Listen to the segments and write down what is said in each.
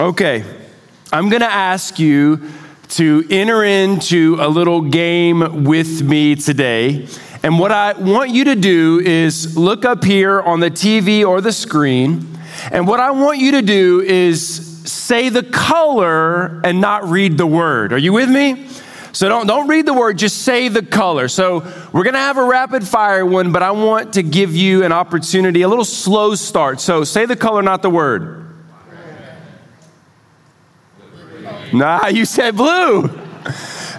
Okay, I'm going to ask you to enter into a little game with me today. And what I want you to do is look up here on the TV or the screen. And what I want you to do is say the color and not read the word. Are you with me? So don't, don't read the word, just say the color. So we're going to have a rapid fire one, but I want to give you an opportunity, a little slow start. So say the color, not the word. Nah, you said blue.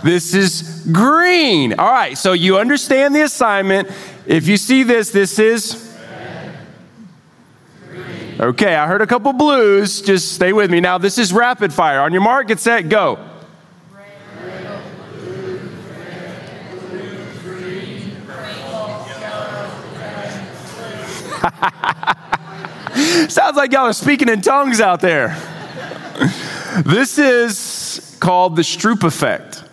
This is green. All right, so you understand the assignment. If you see this, this is. Okay, I heard a couple blues. Just stay with me. Now, this is rapid fire. On your mark, get set, go. Sounds like y'all are speaking in tongues out there. this is called the Stroop effect.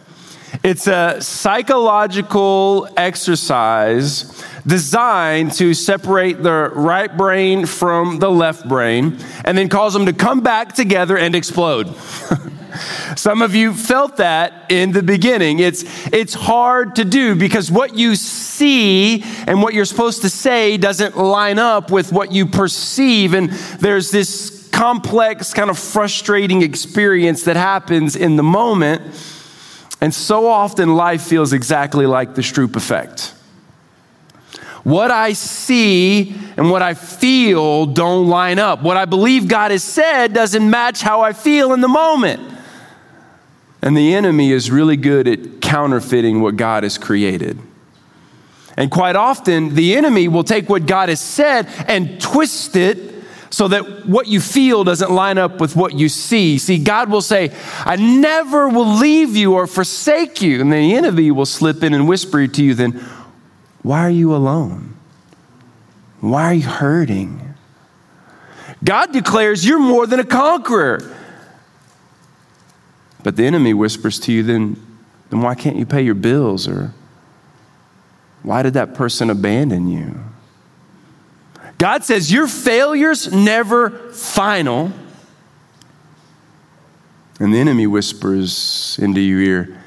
It's a psychological exercise designed to separate the right brain from the left brain and then cause them to come back together and explode. Some of you felt that in the beginning. It's, it's hard to do because what you see and what you're supposed to say doesn't line up with what you perceive. And there's this complex, kind of frustrating experience that happens in the moment. And so often life feels exactly like the Stroop effect. What I see and what I feel don't line up. What I believe God has said doesn't match how I feel in the moment. And the enemy is really good at counterfeiting what God has created. And quite often, the enemy will take what God has said and twist it so that what you feel doesn't line up with what you see. See, God will say, I never will leave you or forsake you. And the enemy will slip in and whisper to you, then, why are you alone? Why are you hurting? God declares you're more than a conqueror. But the enemy whispers to you, then, then why can't you pay your bills? Or why did that person abandon you? God says your failure's never final. And the enemy whispers into your ear,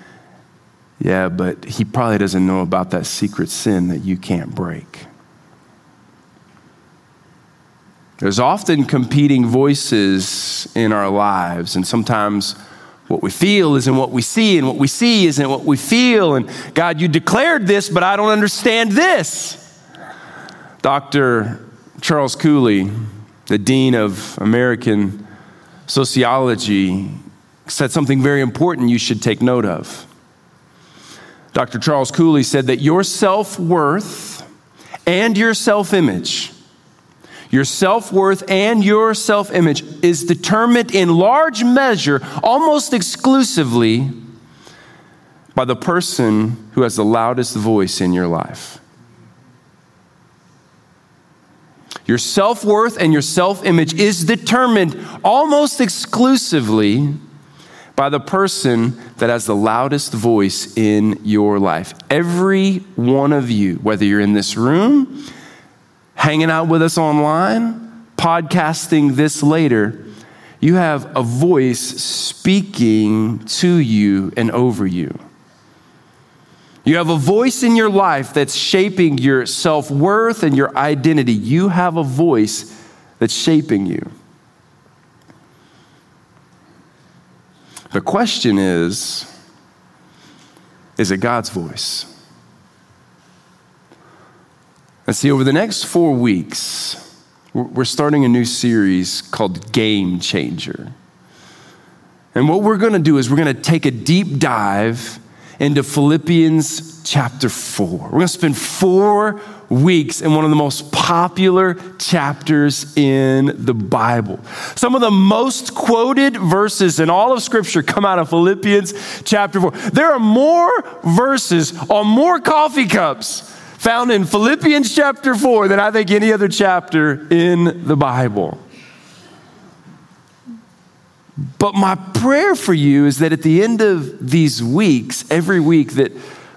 yeah, but he probably doesn't know about that secret sin that you can't break. There's often competing voices in our lives, and sometimes what we feel isn't what we see, and what we see isn't what we feel. And God, you declared this, but I don't understand this. Dr. Charles Cooley, the Dean of American Sociology, said something very important you should take note of. Dr. Charles Cooley said that your self worth and your self image your self worth and your self image is determined in large measure, almost exclusively, by the person who has the loudest voice in your life. Your self worth and your self image is determined almost exclusively by the person that has the loudest voice in your life. Every one of you, whether you're in this room, hanging out with us online, podcasting this later, you have a voice speaking to you and over you. You have a voice in your life that's shaping your self worth and your identity. You have a voice that's shaping you. The question is is it God's voice? And see, over the next four weeks, we're starting a new series called Game Changer. And what we're going to do is we're going to take a deep dive into Philippians chapter 4. We're going to spend four weeks in one of the most popular chapters in the Bible. Some of the most quoted verses in all of Scripture come out of Philippians chapter 4. There are more verses on more coffee cups found in Philippians chapter 4 than I think any other chapter in the Bible. But my prayer for you is that at the end of these weeks, every week, that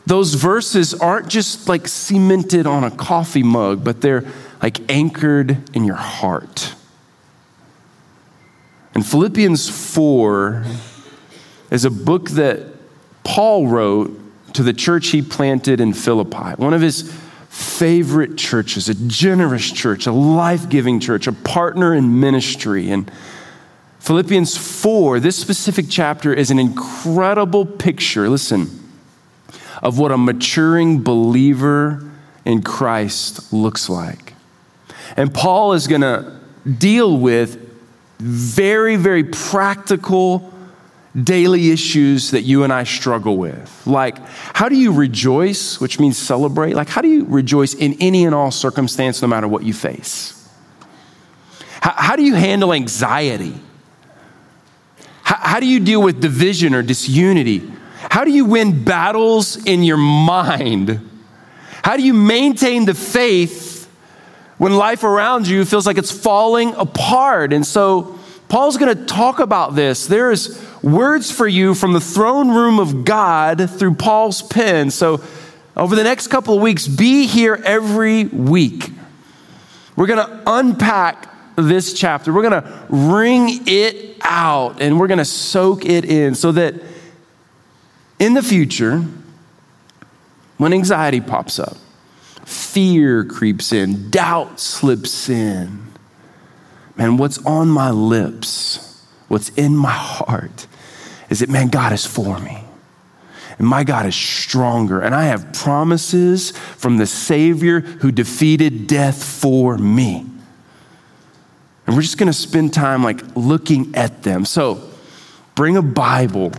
those verses aren't just like cemented on a coffee mug, but they're like anchored in your heart. And Philippians 4 is a book that Paul wrote to the church he planted in Philippi, one of his favorite churches, a generous church, a life giving church, a partner in ministry. And Philippians 4, this specific chapter is an incredible picture, listen, of what a maturing believer in Christ looks like. And Paul is going to deal with very, very practical daily issues that you and I struggle with. Like, how do you rejoice, which means celebrate? Like, how do you rejoice in any and all circumstance, no matter what you face? How, how do you handle anxiety? How, how do you deal with division or disunity? How do you win battles in your mind? How do you maintain the faith when life around you feels like it's falling apart? And so, Paul's going to talk about this. There's words for you from the throne room of God through Paul's pen. So, over the next couple of weeks, be here every week. We're going to unpack this chapter. We're going to wring it out and we're going to soak it in so that in the future, when anxiety pops up, fear creeps in, doubt slips in, man, what's on my lips, what's in my heart is that, man, God is for me. And my God is stronger. And I have promises from the Savior who defeated death for me. And we're just going to spend time like looking at them. So bring a Bible,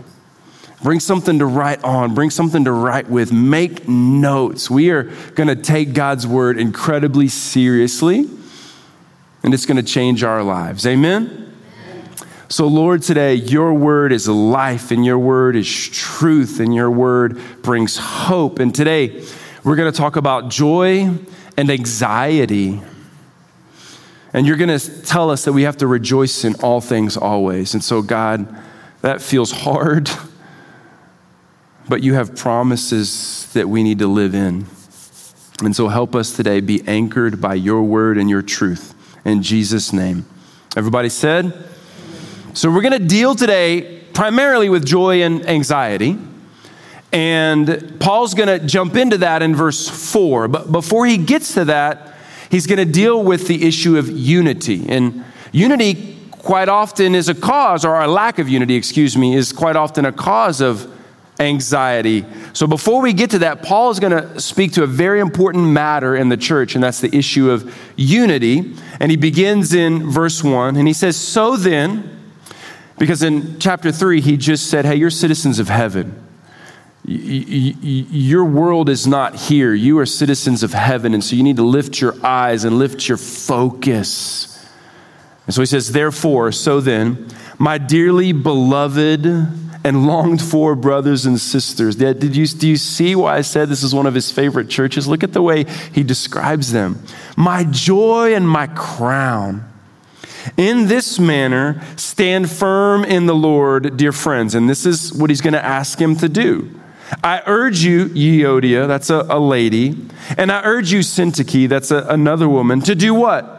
bring something to write on, bring something to write with, make notes. We are going to take God's word incredibly seriously, and it's going to change our lives. Amen? So, Lord, today, your word is life, and your word is truth, and your word brings hope. And today, we're going to talk about joy and anxiety. And you're going to tell us that we have to rejoice in all things always. And so, God, that feels hard, but you have promises that we need to live in. And so, help us today be anchored by your word and your truth. In Jesus' name. Everybody said, so, we're going to deal today primarily with joy and anxiety. And Paul's going to jump into that in verse 4. But before he gets to that, he's going to deal with the issue of unity. And unity, quite often, is a cause, or a lack of unity, excuse me, is quite often a cause of anxiety. So before we get to that, Paul is going to speak to a very important matter in the church, and that's the issue of unity. And he begins in verse 1, and he says, So then, because in chapter 3, he just said, Hey, you're citizens of heaven. Your world is not here. You are citizens of heaven. And so you need to lift your eyes and lift your focus. And so he says, Therefore, so then, my dearly beloved and longed for brothers and sisters. Did you, do you see why I said this is one of his favorite churches? Look at the way he describes them. My joy and my crown. In this manner, stand firm in the Lord, dear friends. And this is what he's going to ask him to do. I urge you, Euodia, that's a, a lady, and I urge you, Syntyche, that's a, another woman, to do what?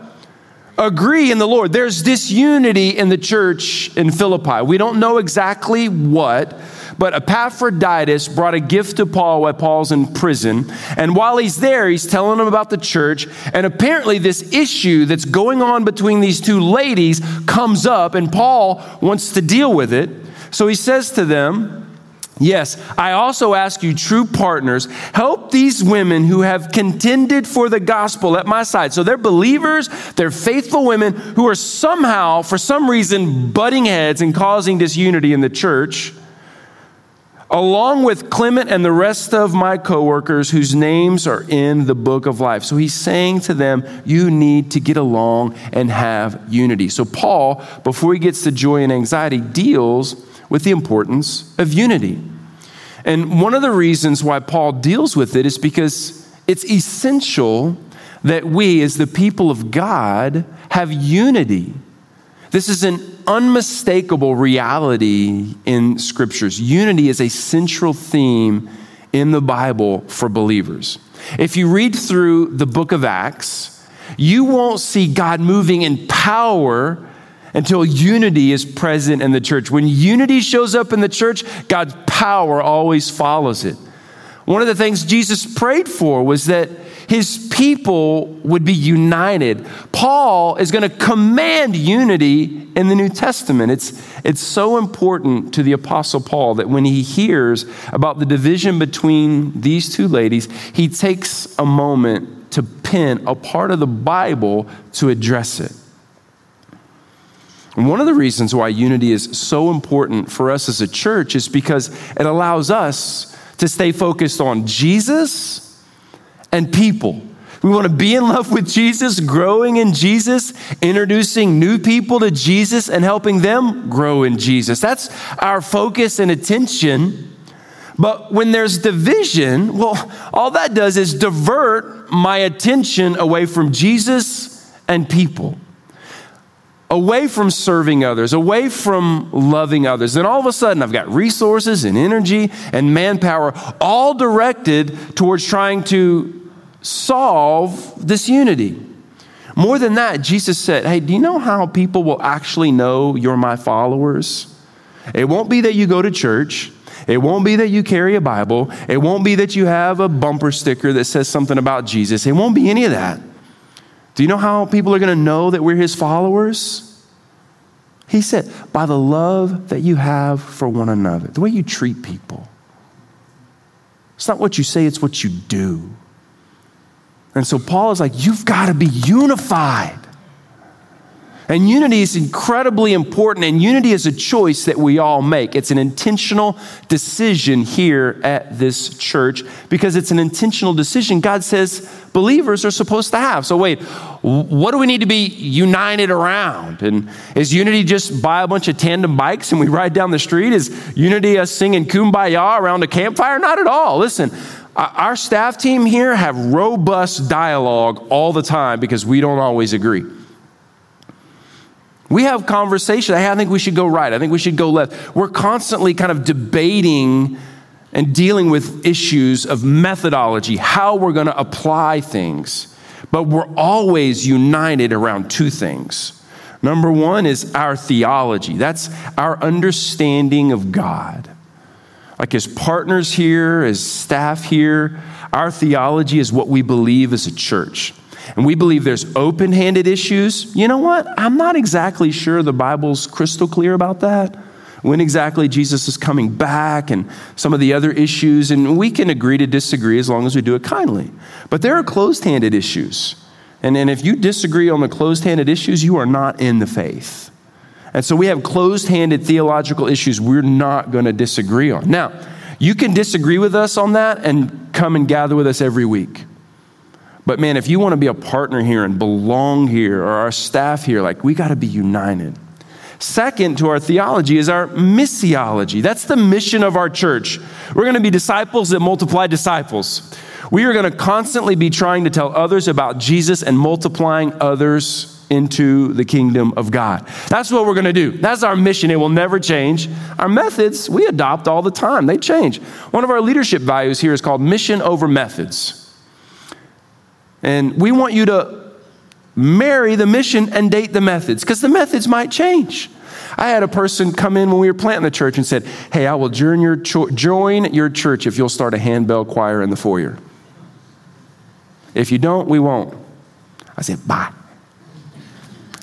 Agree in the Lord. There's disunity in the church in Philippi. We don't know exactly what, but Epaphroditus brought a gift to Paul while Paul's in prison. And while he's there, he's telling him about the church. And apparently, this issue that's going on between these two ladies comes up, and Paul wants to deal with it. So he says to them, Yes, I also ask you, true partners, help these women who have contended for the gospel at my side. So they're believers, they're faithful women who are somehow, for some reason, butting heads and causing disunity in the church along with Clement and the rest of my coworkers whose names are in the book of life. So he's saying to them, you need to get along and have unity. So Paul, before he gets to joy and anxiety, deals with the importance of unity. And one of the reasons why Paul deals with it is because it's essential that we, as the people of God, have unity. This is an unmistakable reality in scriptures. Unity is a central theme in the Bible for believers. If you read through the book of Acts, you won't see God moving in power until unity is present in the church. When unity shows up in the church, God's power always follows it. One of the things Jesus prayed for was that his people would be united. Paul is going to command unity in the New Testament. It's, it's so important to the Apostle Paul that when he hears about the division between these two ladies, he takes a moment to pin a part of the Bible to address it. And one of the reasons why unity is so important for us as a church is because it allows us to stay focused on Jesus and people. We want to be in love with Jesus, growing in Jesus, introducing new people to Jesus, and helping them grow in Jesus. That's our focus and attention. But when there's division, well, all that does is divert my attention away from Jesus and people away from serving others, away from loving others. then all of a sudden, I've got resources and energy and manpower all directed towards trying to solve this unity. More than that, Jesus said, Hey, do you know how people will actually know you're my followers? It won't be that you go to church. It won't be that you carry a Bible. It won't be that you have a bumper sticker that says something about Jesus. It won't be any of that. Do you know how people are going to know that we're his followers? He said, by the love that you have for one another, the way you treat people. It's not what you say, it's what you do. And so Paul is like, you've got to be unified. And unity is incredibly important, and unity is a choice that we all make. It's an intentional decision here at this church because it's an intentional decision God says believers are supposed to have. So, wait, what do we need to be united around? And is unity just buy a bunch of tandem bikes and we ride down the street? Is unity us singing kumbaya around a campfire? Not at all. Listen, our staff team here have robust dialogue all the time because we don't always agree. We have conversation. Hey, I think we should go right. I think we should go left. We're constantly kind of debating and dealing with issues of methodology, how we're going to apply things. But we're always united around two things. Number one is our theology, that's our understanding of God. Like as partners here, as staff here, our theology is what we believe as a church and we believe there's open handed issues, you know what? I'm not exactly sure the Bible's crystal clear about that. When exactly Jesus is coming back and some of the other issues, and we can agree to disagree as long as we do it kindly. But there are closed handed issues. And, and if you disagree on the closed handed issues, you are not in the faith. And so we have closed handed theological issues we're not going to disagree on. Now, you can disagree with us on that and come and gather with us every week. But man, if you want to be a partner here and belong here, or our staff here, like we got to be united. Second to our theology is our missiology. That's the mission of our church. We're going to be disciples that multiply disciples. We are going to constantly be trying to tell others about Jesus and multiplying others into the kingdom of God. That's what we're going to do. That's our mission. It will never change. Our methods, we adopt all the time, they change. One of our leadership values here is called mission over methods. And we want you to marry the mission and date the methods because the methods might change. I had a person come in when we were planting the church and said, Hey, I will join your, cho- join your church if you'll start a handbell choir in the foyer. If you don't, we won't. I said, Bye.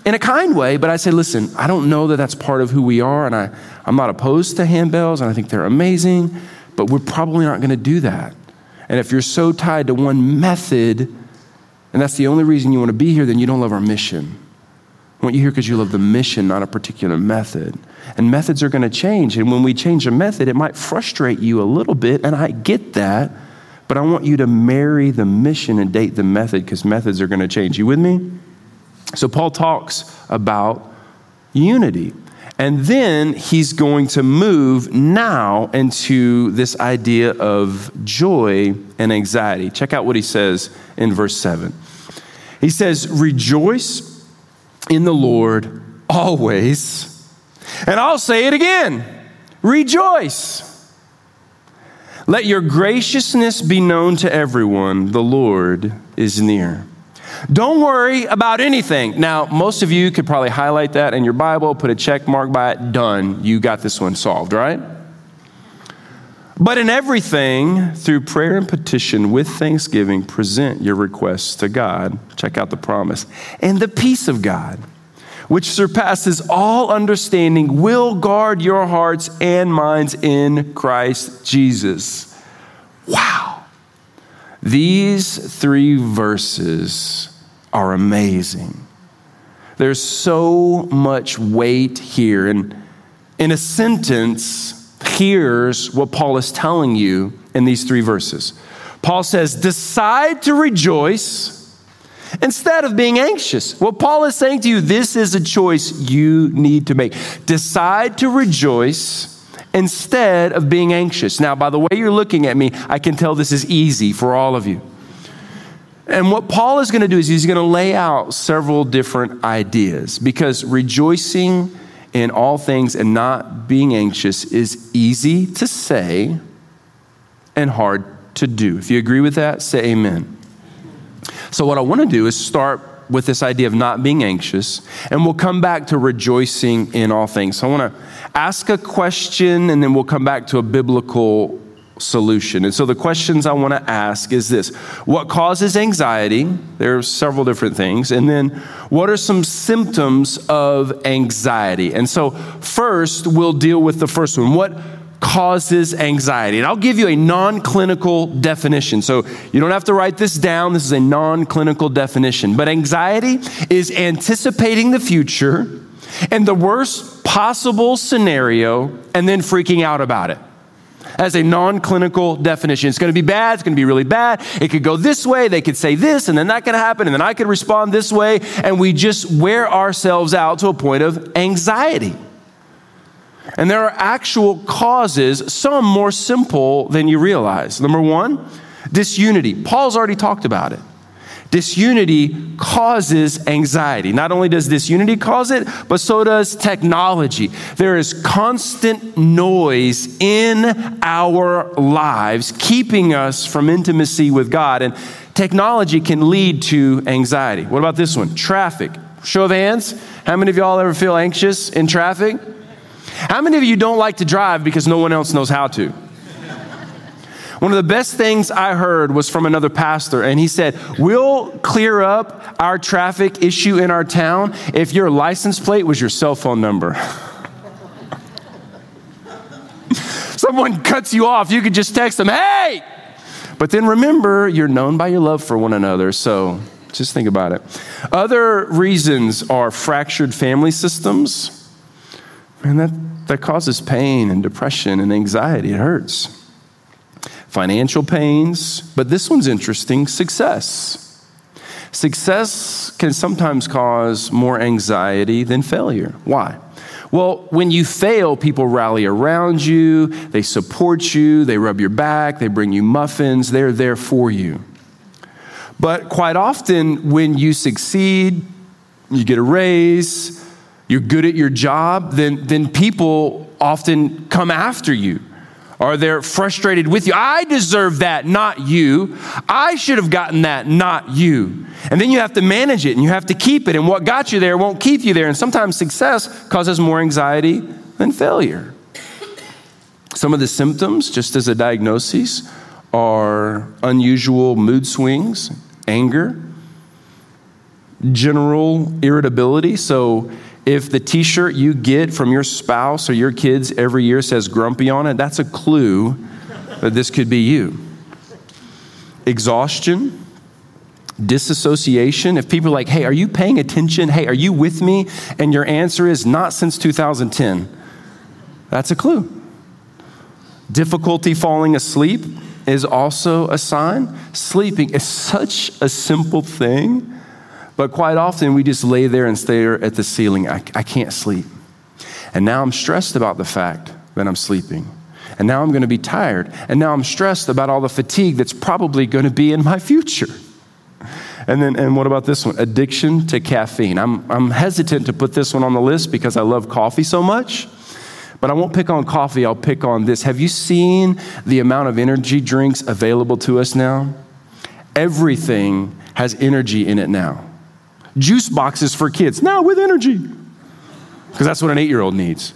In a kind way, but I said, Listen, I don't know that that's part of who we are, and I, I'm not opposed to handbells, and I think they're amazing, but we're probably not going to do that. And if you're so tied to one method, and that's the only reason you want to be here, then you don't love our mission. I want you here because you love the mission, not a particular method. And methods are going to change. And when we change a method, it might frustrate you a little bit, and I get that. But I want you to marry the mission and date the method because methods are going to change. You with me? So Paul talks about unity. And then he's going to move now into this idea of joy and anxiety. Check out what he says in verse 7. He says, Rejoice in the Lord always. And I'll say it again rejoice. Let your graciousness be known to everyone. The Lord is near. Don't worry about anything. Now, most of you could probably highlight that in your Bible, put a check mark by it, done. You got this one solved, right? But in everything, through prayer and petition with thanksgiving, present your requests to God. Check out the promise. And the peace of God, which surpasses all understanding, will guard your hearts and minds in Christ Jesus. Wow. These three verses are amazing. There's so much weight here. And in a sentence, here's what Paul is telling you in these three verses. Paul says, Decide to rejoice instead of being anxious. What Paul is saying to you, this is a choice you need to make. Decide to rejoice instead of being anxious. Now, by the way you're looking at me, I can tell this is easy for all of you. And what Paul is going to do is he's going to lay out several different ideas because rejoicing in all things and not being anxious is easy to say and hard to do. If you agree with that, say amen. So, what I want to do is start with this idea of not being anxious, and we'll come back to rejoicing in all things. So, I want to ask a question, and then we'll come back to a biblical solution. And so the questions I want to ask is this What causes anxiety? There are several different things. And then, what are some symptoms of anxiety? And so, first, we'll deal with the first one. What causes anxiety? And I'll give you a non clinical definition. So, you don't have to write this down. This is a non clinical definition. But anxiety is anticipating the future and the worst possible scenario and then freaking out about it as a non clinical definition. It's going to be bad, it's going to be really bad. It could go this way, they could say this, and then that could happen, and then I could respond this way, and we just wear ourselves out to a point of anxiety. And there are actual causes, some more simple than you realize. Number one, disunity. Paul's already talked about it. Disunity causes anxiety. Not only does disunity cause it, but so does technology. There is constant noise in our lives keeping us from intimacy with God. And technology can lead to anxiety. What about this one? Traffic. Show of hands. How many of y'all ever feel anxious in traffic? How many of you don't like to drive because no one else knows how to? One of the best things I heard was from another pastor, and he said, We'll clear up our traffic issue in our town if your license plate was your cell phone number. Someone cuts you off, you could just text them, Hey! But then remember, you're known by your love for one another, so just think about it. Other reasons are fractured family systems. Man, that, that causes pain and depression and anxiety. It hurts financial pains, but this one's interesting success. Success can sometimes cause more anxiety than failure. Why? Well, when you fail, people rally around you, they support you, they rub your back, they bring you muffins, they're there for you. But quite often, when you succeed, you get a raise, you're good at your job, then, then people often come after you or they're frustrated with you. I deserve that, not you. I should have gotten that, not you. And then you have to manage it and you have to keep it. And what got you there won't keep you there. And sometimes success causes more anxiety than failure. Some of the symptoms, just as a diagnosis, are unusual mood swings, anger, general irritability. So if the t shirt you get from your spouse or your kids every year says grumpy on it, that's a clue that this could be you. Exhaustion, disassociation. If people are like, hey, are you paying attention? Hey, are you with me? And your answer is not since 2010, that's a clue. Difficulty falling asleep is also a sign. Sleeping is such a simple thing but quite often we just lay there and stare at the ceiling. I, I can't sleep. And now I'm stressed about the fact that I'm sleeping. And now I'm going to be tired. And now I'm stressed about all the fatigue that's probably going to be in my future. And then, and what about this one? Addiction to caffeine. I'm, I'm hesitant to put this one on the list because I love coffee so much. But I won't pick on coffee, I'll pick on this. Have you seen the amount of energy drinks available to us now? Everything has energy in it now. Juice boxes for kids, now with energy. Because that's what an eight year old needs.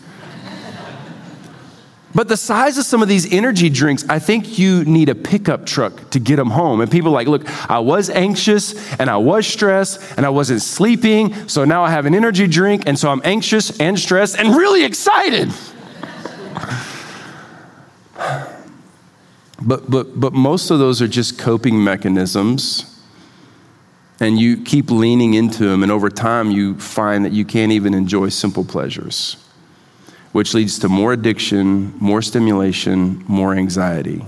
But the size of some of these energy drinks, I think you need a pickup truck to get them home. And people like, look, I was anxious and I was stressed and I wasn't sleeping. So now I have an energy drink. And so I'm anxious and stressed and really excited. but, but, but most of those are just coping mechanisms. And you keep leaning into them. And over time, you find that you can't even enjoy simple pleasures which leads to more addiction, more stimulation, more anxiety.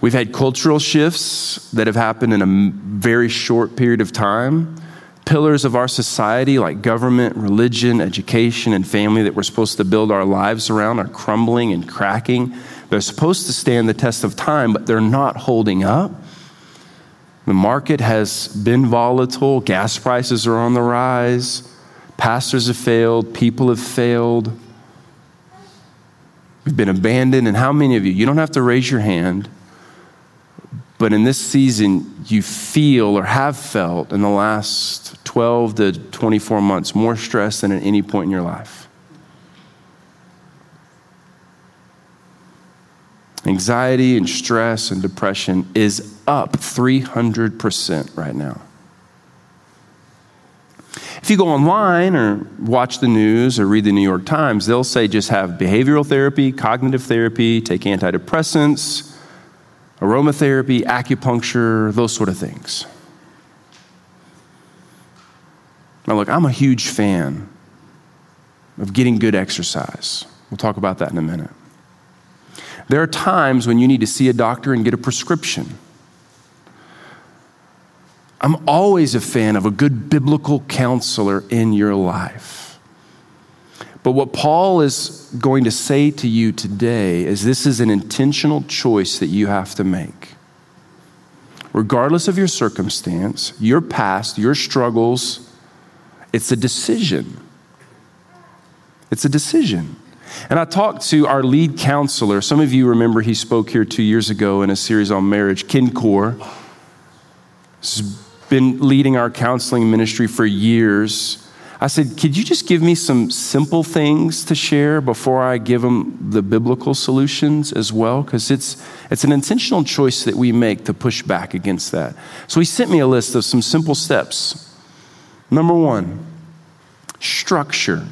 We've had cultural shifts that have happened in a very short period of time. Pillars of our society, like government, religion, education, and family, that we're supposed to build our lives around, are crumbling and cracking. They're supposed to stand the test of time, but they're not holding up. The market has been volatile, gas prices are on the rise. Pastors have failed, people have failed. We've been abandoned. And how many of you, you don't have to raise your hand, but in this season, you feel or have felt in the last 12 to 24 months more stress than at any point in your life? Anxiety and stress and depression is up 300% right now. If you go online or watch the news or read the New York Times, they'll say just have behavioral therapy, cognitive therapy, take antidepressants, aromatherapy, acupuncture, those sort of things. Now, look, I'm a huge fan of getting good exercise. We'll talk about that in a minute. There are times when you need to see a doctor and get a prescription. I'm always a fan of a good biblical counselor in your life. But what Paul is going to say to you today is this is an intentional choice that you have to make. Regardless of your circumstance, your past, your struggles, it's a decision. It's a decision. And I talked to our lead counselor. Some of you remember he spoke here two years ago in a series on marriage, Ken Core been leading our counseling ministry for years. I said, Could you just give me some simple things to share before I give them the biblical solutions as well? Because it's, it's an intentional choice that we make to push back against that. So he sent me a list of some simple steps. Number one, structure.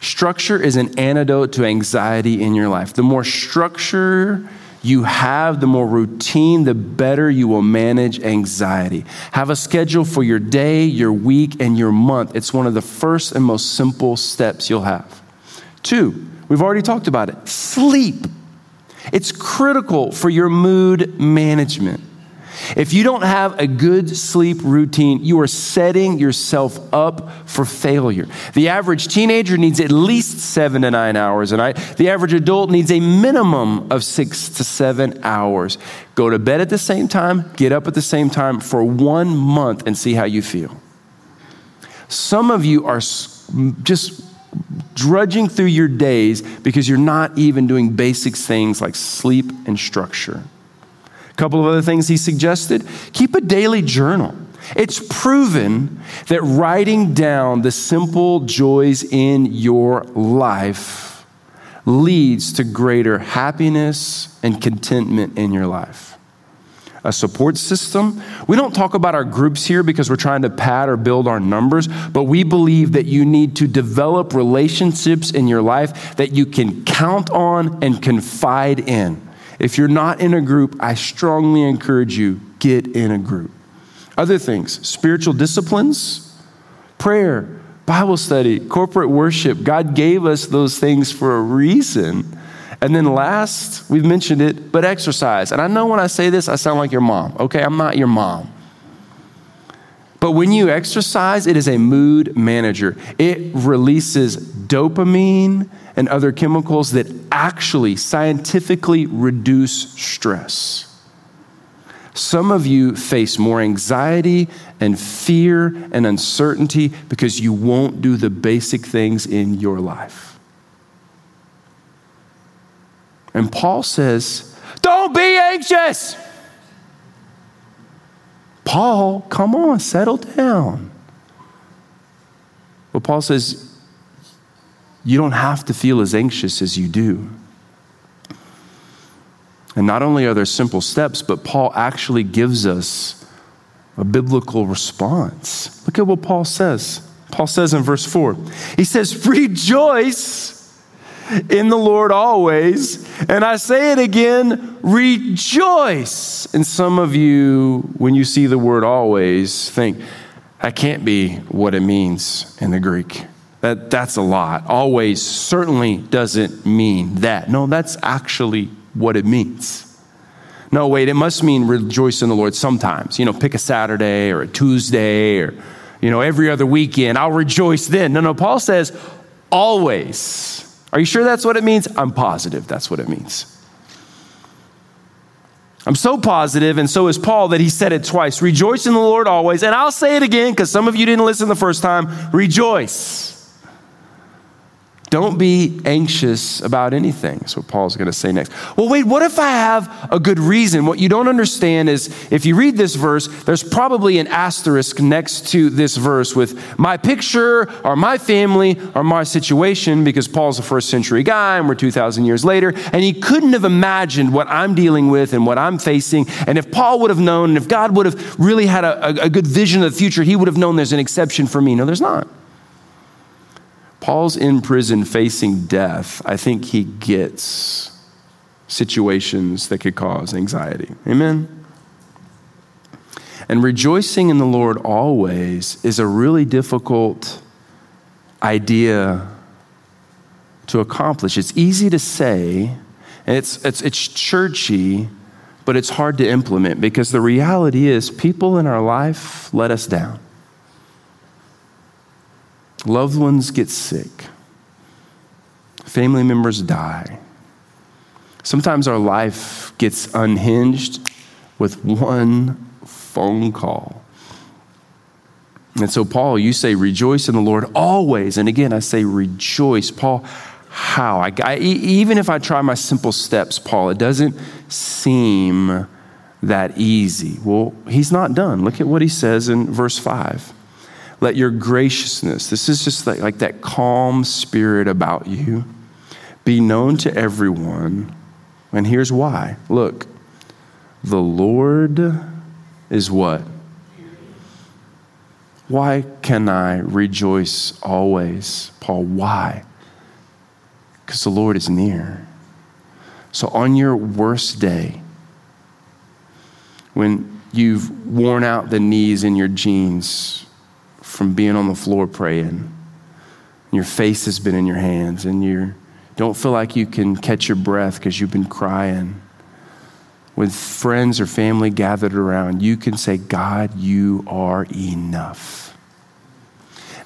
Structure is an antidote to anxiety in your life. The more structure you have, the more routine, the better you will manage anxiety. Have a schedule for your day, your week, and your month. It's one of the first and most simple steps you'll have. Two, we've already talked about it sleep. It's critical for your mood management. If you don't have a good sleep routine, you are setting yourself up for failure. The average teenager needs at least seven to nine hours a night. The average adult needs a minimum of six to seven hours. Go to bed at the same time, get up at the same time for one month and see how you feel. Some of you are just drudging through your days because you're not even doing basic things like sleep and structure. Couple of other things he suggested keep a daily journal. It's proven that writing down the simple joys in your life leads to greater happiness and contentment in your life. A support system. We don't talk about our groups here because we're trying to pad or build our numbers, but we believe that you need to develop relationships in your life that you can count on and confide in. If you're not in a group, I strongly encourage you get in a group. Other things, spiritual disciplines, prayer, Bible study, corporate worship. God gave us those things for a reason. And then last, we've mentioned it, but exercise. And I know when I say this, I sound like your mom. Okay, I'm not your mom. But when you exercise, it is a mood manager. It releases dopamine and other chemicals that actually scientifically reduce stress. Some of you face more anxiety and fear and uncertainty because you won't do the basic things in your life. And Paul says, Don't be anxious. Paul, come on, settle down. But Paul says, you don't have to feel as anxious as you do. And not only are there simple steps, but Paul actually gives us a biblical response. Look at what Paul says. Paul says in verse 4, he says, Rejoice in the Lord always. And I say it again, rejoice. And some of you, when you see the word always, think, that can't be what it means in the Greek. That, that's a lot. Always certainly doesn't mean that. No, that's actually what it means. No, wait, it must mean rejoice in the Lord sometimes. You know, pick a Saturday or a Tuesday or, you know, every other weekend. I'll rejoice then. No, no, Paul says always. Are you sure that's what it means? I'm positive that's what it means. I'm so positive, and so is Paul, that he said it twice Rejoice in the Lord always. And I'll say it again because some of you didn't listen the first time. Rejoice. Don't be anxious about anything. That's what Paul's going to say next. Well, wait, what if I have a good reason? What you don't understand is if you read this verse, there's probably an asterisk next to this verse with my picture or my family or my situation because Paul's a first century guy and we're 2,000 years later. And he couldn't have imagined what I'm dealing with and what I'm facing. And if Paul would have known, and if God would have really had a, a good vision of the future, he would have known there's an exception for me. No, there's not. Paul's in prison facing death. I think he gets situations that could cause anxiety. Amen? And rejoicing in the Lord always is a really difficult idea to accomplish. It's easy to say, and it's, it's, it's churchy, but it's hard to implement because the reality is people in our life let us down. Loved ones get sick. Family members die. Sometimes our life gets unhinged with one phone call. And so, Paul, you say, rejoice in the Lord always. And again, I say, rejoice. Paul, how? I, I, even if I try my simple steps, Paul, it doesn't seem that easy. Well, he's not done. Look at what he says in verse 5. Let your graciousness, this is just like, like that calm spirit about you, be known to everyone. And here's why. Look, the Lord is what? Why can I rejoice always? Paul, why? Because the Lord is near. So on your worst day, when you've worn out the knees in your jeans from being on the floor praying. Your face has been in your hands, and you don't feel like you can catch your breath because you've been crying. With friends or family gathered around, you can say, God, you are enough.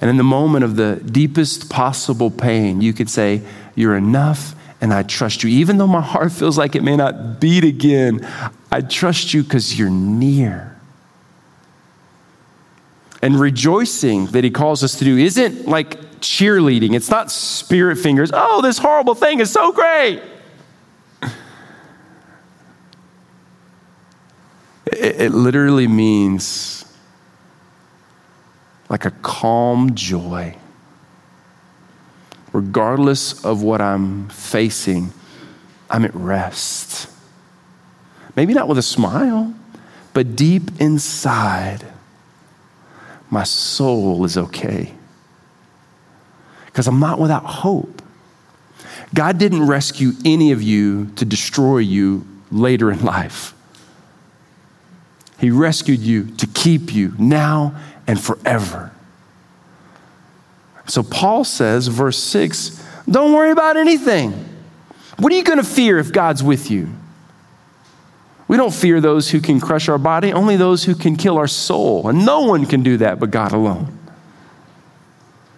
And in the moment of the deepest possible pain, you could say, You're enough and I trust you. Even though my heart feels like it may not beat again, I trust you because you're near. And rejoicing that he calls us to do isn't like cheerleading, it's not spirit fingers. Oh, this horrible thing is so great. It, it literally means like a calm joy. Regardless of what I'm facing, I'm at rest. Maybe not with a smile, but deep inside my soul is okay. Because I'm not without hope. God didn't rescue any of you to destroy you later in life. He rescued you to keep you now and forever. So Paul says, verse 6, don't worry about anything. What are you going to fear if God's with you? We don't fear those who can crush our body, only those who can kill our soul. And no one can do that but God alone.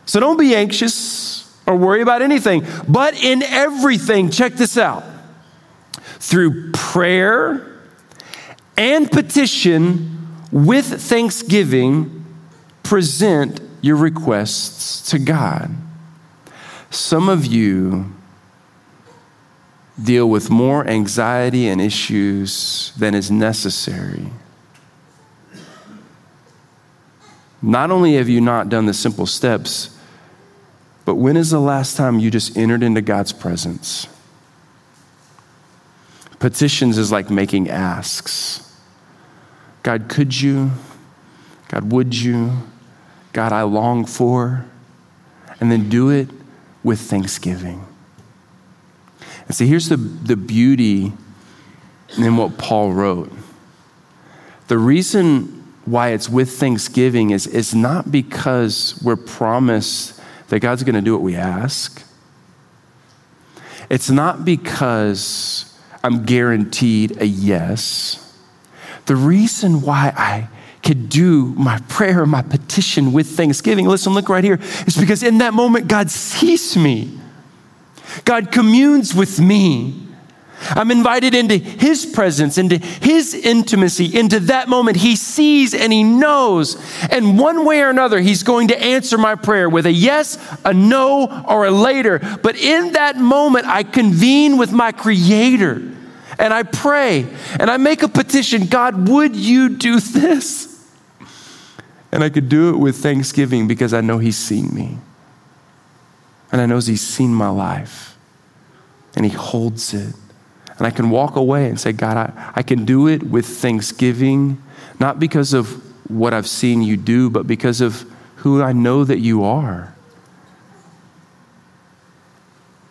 So don't be anxious or worry about anything, but in everything, check this out through prayer and petition with thanksgiving, present your requests to God. Some of you deal with more anxiety and issues than is necessary. Not only have you not done the simple steps, but when is the last time you just entered into God's presence? Petitions is like making asks. God, could you? God, would you? God, I long for. And then do it with thanksgiving. And see, here's the, the beauty in what Paul wrote. The reason why it's with thanksgiving is, it's not because we're promised that God's going to do what we ask. It's not because I'm guaranteed a yes. The reason why I could do my prayer, my petition with thanksgiving, listen, look right here, is because in that moment, God sees me. God communes with me. I'm invited into His presence, into His intimacy, into that moment. He sees and He knows. And one way or another, He's going to answer my prayer with a yes, a no, or a later. But in that moment, I convene with my Creator and I pray and I make a petition God, would you do this? And I could do it with thanksgiving because I know He's seen me. And I know He's seen my life. And He holds it. And I can walk away and say, God, I, I can do it with thanksgiving, not because of what I've seen you do, but because of who I know that you are.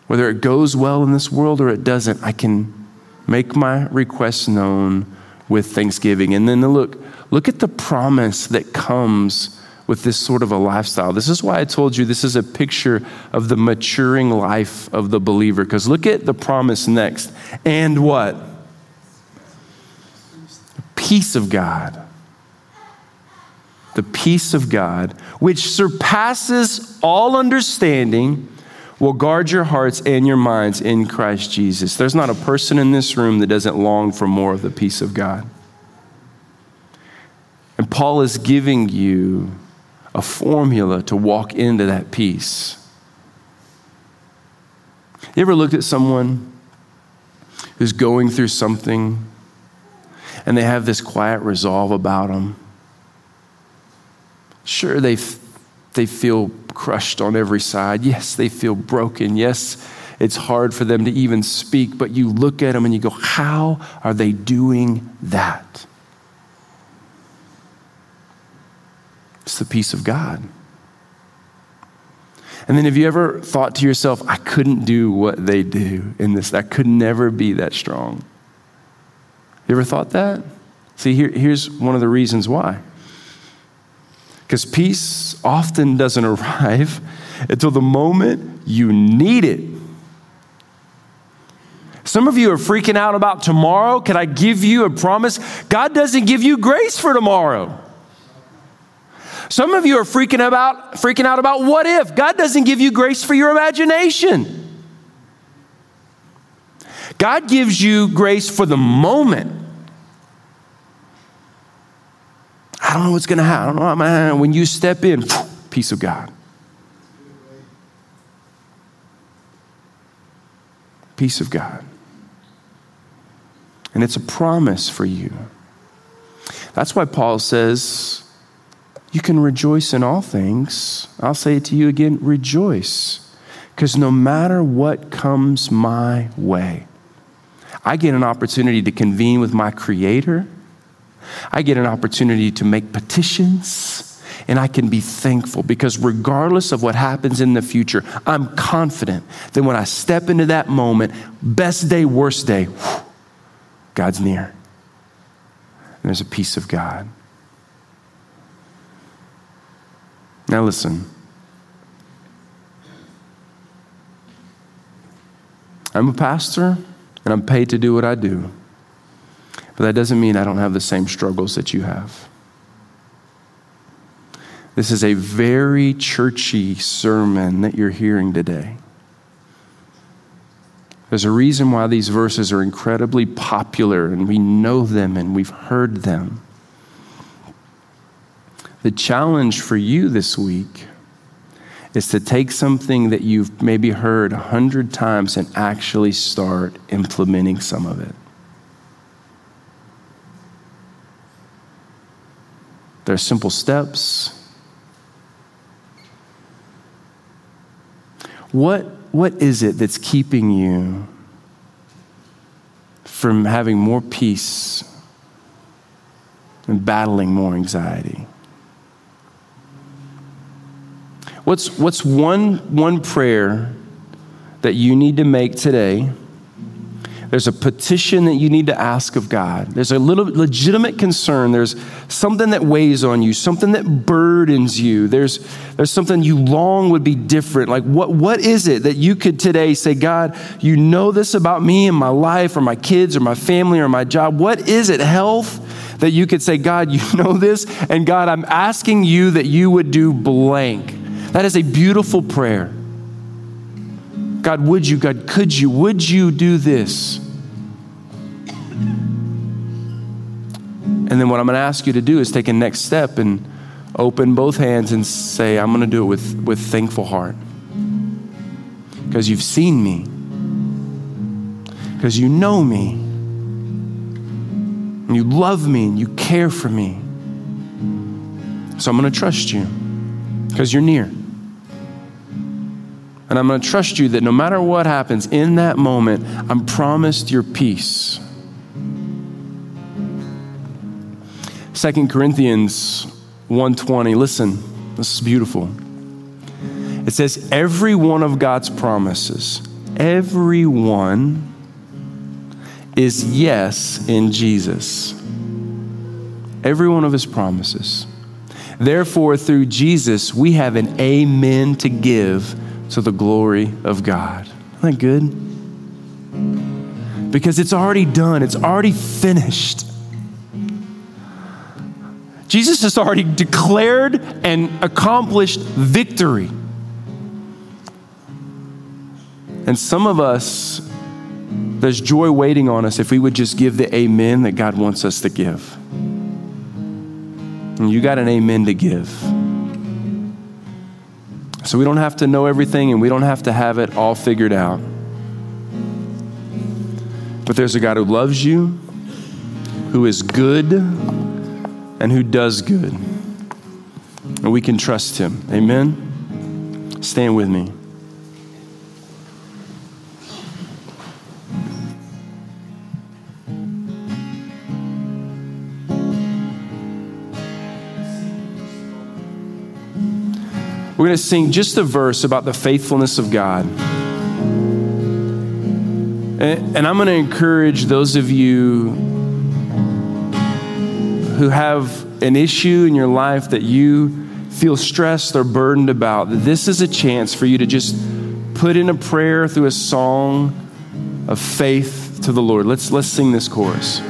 Whether it goes well in this world or it doesn't, I can make my requests known with thanksgiving. And then look, look at the promise that comes with this sort of a lifestyle. This is why I told you this is a picture of the maturing life of the believer. Because look at the promise next. And what? Peace of God. The peace of God, which surpasses all understanding will guard your hearts and your minds in Christ Jesus. There's not a person in this room that doesn't long for more of the peace of God. And Paul is giving you a formula to walk into that peace. You ever looked at someone who's going through something and they have this quiet resolve about them? Sure, they they feel crushed on every side. Yes, they feel broken. Yes, it's hard for them to even speak, but you look at them and you go, How are they doing that? It's the peace of God. And then have you ever thought to yourself, I couldn't do what they do in this, I could never be that strong? You ever thought that? See, here, here's one of the reasons why. Because peace often doesn't arrive until the moment you need it. Some of you are freaking out about tomorrow. Can I give you a promise? God doesn't give you grace for tomorrow. Some of you are freaking about freaking out about what if. God doesn't give you grace for your imagination. God gives you grace for the moment. I don't know what's going to happen. I don't know. When you step in, peace of God. Peace of God. And it's a promise for you. That's why Paul says, You can rejoice in all things. I'll say it to you again rejoice. Because no matter what comes my way, I get an opportunity to convene with my Creator I get an opportunity to make petitions and I can be thankful because regardless of what happens in the future, I'm confident that when I step into that moment, best day, worst day, God's near. And there's a peace of God. Now, listen. I'm a pastor and I'm paid to do what I do. But that doesn't mean I don't have the same struggles that you have. This is a very churchy sermon that you're hearing today. There's a reason why these verses are incredibly popular and we know them and we've heard them. The challenge for you this week is to take something that you've maybe heard a hundred times and actually start implementing some of it. There are simple steps. What, what is it that's keeping you from having more peace and battling more anxiety? What's, what's one, one prayer that you need to make today? There's a petition that you need to ask of God. There's a little legitimate concern. There's something that weighs on you, something that burdens you. There's, there's something you long would be different. Like, what, what is it that you could today say, God, you know this about me and my life or my kids or my family or my job? What is it? Health? That you could say, God, you know this, and God, I'm asking you that you would do blank. That is a beautiful prayer. God, would you, God, could you, would you do this? And then what I'm going to ask you to do is take a next step and open both hands and say, I'm going to do it with, with thankful heart. Because you've seen me. Because you know me. And you love me and you care for me. So I'm going to trust you because you're near. And I'm going to trust you that no matter what happens in that moment, I'm promised your peace. 2 Corinthians 1:20 listen this is beautiful. It says every one of God's promises every one is yes in Jesus. Every one of his promises. Therefore through Jesus we have an amen to give to the glory of God. Isn't that good? Because it's already done, it's already finished. Jesus has already declared and accomplished victory. And some of us, there's joy waiting on us if we would just give the amen that God wants us to give. And you got an amen to give. So we don't have to know everything and we don't have to have it all figured out. But there's a God who loves you, who is good, and who does good. And we can trust him. Amen? Stand with me. We're going to sing just a verse about the faithfulness of God. And, and I'm going to encourage those of you who have an issue in your life that you feel stressed or burdened about, that this is a chance for you to just put in a prayer through a song of faith to the Lord. Let's, let's sing this chorus.